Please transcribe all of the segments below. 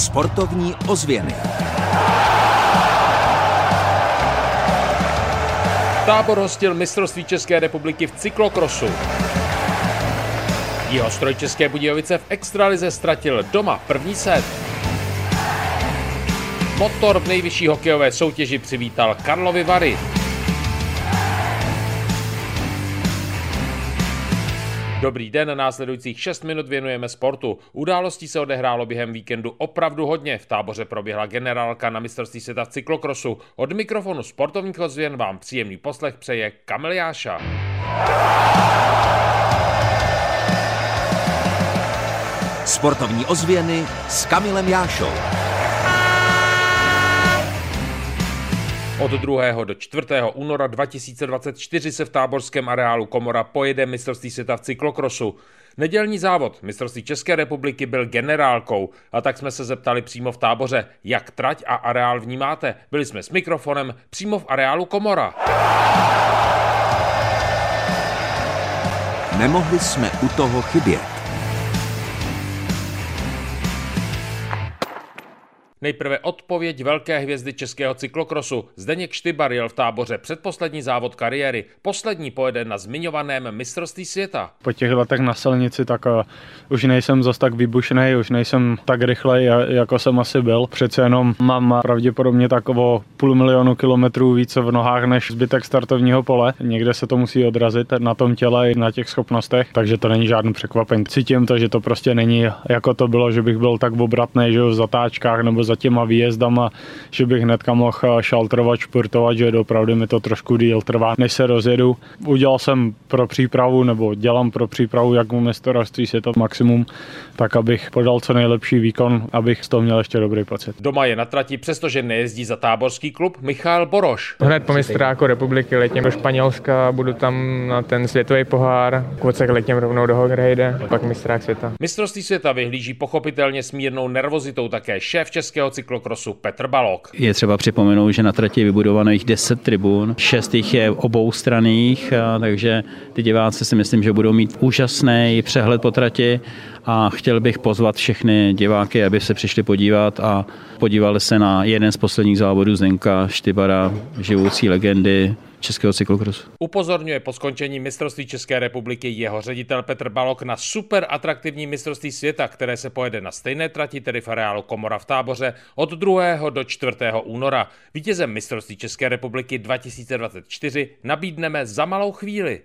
Sportovní ozvěny. Tábor hostil mistrovství České republiky v cyklokrosu. Jeho stroj České Budějovice v extralize ztratil doma první set. Motor v nejvyšší hokejové soutěži přivítal Karlovy Vary. Dobrý den, následujících 6 minut věnujeme sportu. Událostí se odehrálo během víkendu opravdu hodně. V táboře proběhla generálka na mistrovství světa v cyklokrosu. Od mikrofonu sportovních ozvěn vám příjemný poslech přeje Kamil Jáša. Sportovní ozvěny s Kamilem Jášou. Od 2. do 4. února 2024 se v táborském areálu Komora pojede mistrovství světa v cyklokrosu. Nedělní závod mistrovství České republiky byl generálkou a tak jsme se zeptali přímo v táboře, jak trať a areál vnímáte. Byli jsme s mikrofonem přímo v areálu Komora. Nemohli jsme u toho chybět. Nejprve odpověď velké hvězdy českého cyklokrosu. Zdeněk Štybar jel v táboře předposlední závod kariéry. Poslední pojede na zmiňovaném mistrovství světa. Po těch letech na silnici tak uh, už nejsem zas tak vybušený, už nejsem tak rychlej, jako jsem asi byl. Přece jenom mám pravděpodobně takovo půl milionu kilometrů více v nohách než zbytek startovního pole. Někde se to musí odrazit na tom těle i na těch schopnostech, takže to není žádný překvapení. Cítím to, že to prostě není jako to bylo, že bych byl tak obratný, že v zatáčkách nebo za těma výjezdama, že bych hnedka mohl šaltrovat, športovat, že opravdu mi to trošku díl trvá, než se rozjedu. Udělal jsem pro přípravu, nebo dělám pro přípravu, jak mu mistrovství světa maximum, tak abych podal co nejlepší výkon, abych z toho měl ještě dobrý pocit. Doma je na trati, přestože nejezdí za táborský klub Michal Boroš. Hned po mistráku republiky letím do Španělska, budu tam na ten světový pohár, kocek letím rovnou do Hogrejde, pak mistrák světa. Mistrovství světa vyhlíží pochopitelně s mírnou nervozitou také šéf českého cyklokrosu Petr Balok. Je třeba připomenout, že na trati je vybudovaných 10 tribun, 6 jich je obou straných, takže ty diváci si myslím, že budou mít úžasný přehled po trati a chtěl bych pozvat všechny diváky, aby se přišli podívat a podívali se na jeden z posledních závodů Zdenka Štybara, živoucí legendy českého cyklokrosu. Upozorňuje po skončení mistrovství České republiky jeho ředitel Petr Balok na super atraktivní mistrovství světa, které se pojede na stejné trati, tedy v areálu Komora v táboře od 2. do 4. února. Vítězem mistrovství České republiky 2024 nabídneme za malou chvíli.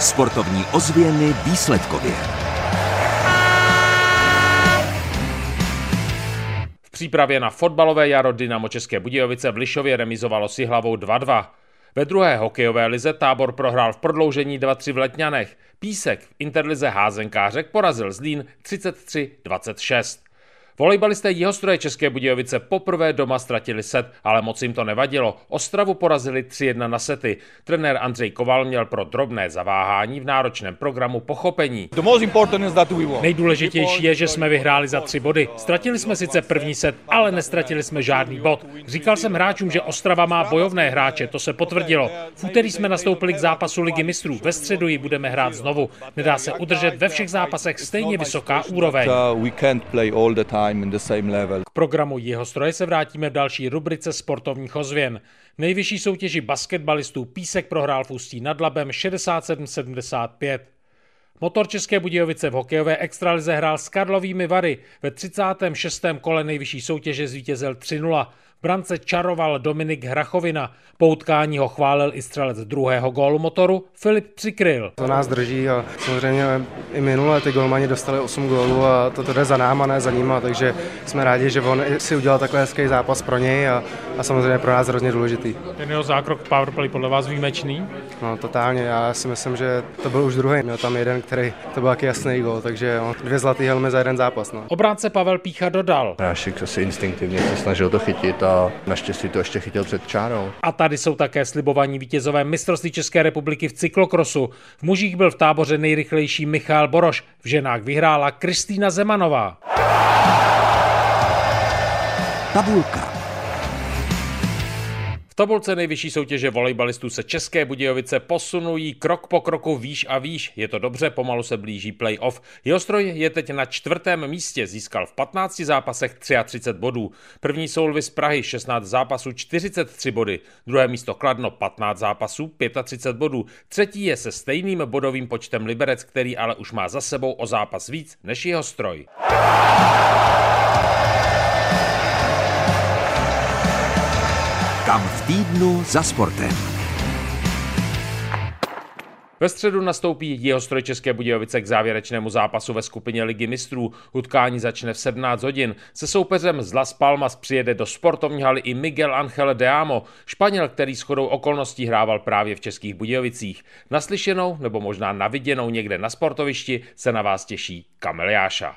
Sportovní ozvěny výsledkově. Přípravě na fotbalové jaro Dynamo České Budějovice v Lišově remizovalo si hlavou 2-2. Ve druhé hokejové lize tábor prohrál v prodloužení 2-3 v Letňanech. Písek v Interlize házenkářek porazil Zlín 33-26. Volejbalisté Jihostroje České Budějovice poprvé doma ztratili set, ale moc jim to nevadilo. Ostravu porazili 3-1 na sety. Trenér Andřej Koval měl pro drobné zaváhání v náročném programu pochopení. Nejdůležitější je, že jsme vyhráli za tři body. Ztratili jsme sice první set, ale nestratili jsme žádný bod. Říkal jsem hráčům, že Ostrava má bojovné hráče, to se potvrdilo. V úterý jsme nastoupili k zápasu Ligy mistrů, ve středu ji budeme hrát znovu. Nedá se udržet ve všech zápasech stejně vysoká úroveň. K programu jeho stroje se vrátíme v další rubrice sportovních ozvěn. Nejvyšší soutěži basketbalistů Písek prohrál v Ústí nad Labem 67-75. Motor České Budějovice v hokejové extralize hrál s Karlovými Vary. Ve 36. kole nejvyšší soutěže zvítězil 3-0 brance čaroval Dominik Hrachovina. Po utkání ho chválil i střelec druhého gólu motoru Filip Přikryl. To nás drží a samozřejmě i minule ty golmani dostali 8 gólů a to jde za náma, ne za nima, takže jsme rádi, že on si udělal takový hezký zápas pro něj a, a samozřejmě pro nás hrozně důležitý. Ten jeho zákrok v powerplay podle vás výjimečný? No totálně, já si myslím, že to byl už druhý, měl tam jeden, který to byl taky jasný gól, takže no, dvě zlaté helmy za jeden zápas. No. Obránce Pavel Pícha dodal. Prášek asi instinktivně se snažil to chytit a naštěstí to ještě chytil před čárou. A tady jsou také slibovaní vítězové mistrovství České republiky v cyklokrosu. V mužích byl v táboře nejrychlejší Michal Boroš, v ženách vyhrála Kristýna Zemanová. Tabulka. Tabulce nejvyšší soutěže volejbalistů se České Budějovice posunují krok po kroku výš a výš. Je to dobře, pomalu se blíží playoff. Jeho stroj je teď na čtvrtém místě, získal v 15 zápasech 33 bodů. První jsou z Prahy 16 zápasů 43 body, druhé místo Kladno 15 zápasů 35 bodů, třetí je se stejným bodovým počtem Liberec, který ale už má za sebou o zápas víc než jeho stroj. Kam v týdnu za sportem. Ve středu nastoupí jeho stroj České Budějovice k závěrečnému zápasu ve skupině Ligy mistrů. Utkání začne v 17 hodin. Se soupeřem z Las Palmas přijede do sportovní haly i Miguel Angel de Amo, Španěl, který shodou okolností hrával právě v Českých Budějovicích. Naslyšenou nebo možná naviděnou někde na sportovišti se na vás těší Kamil Jáša.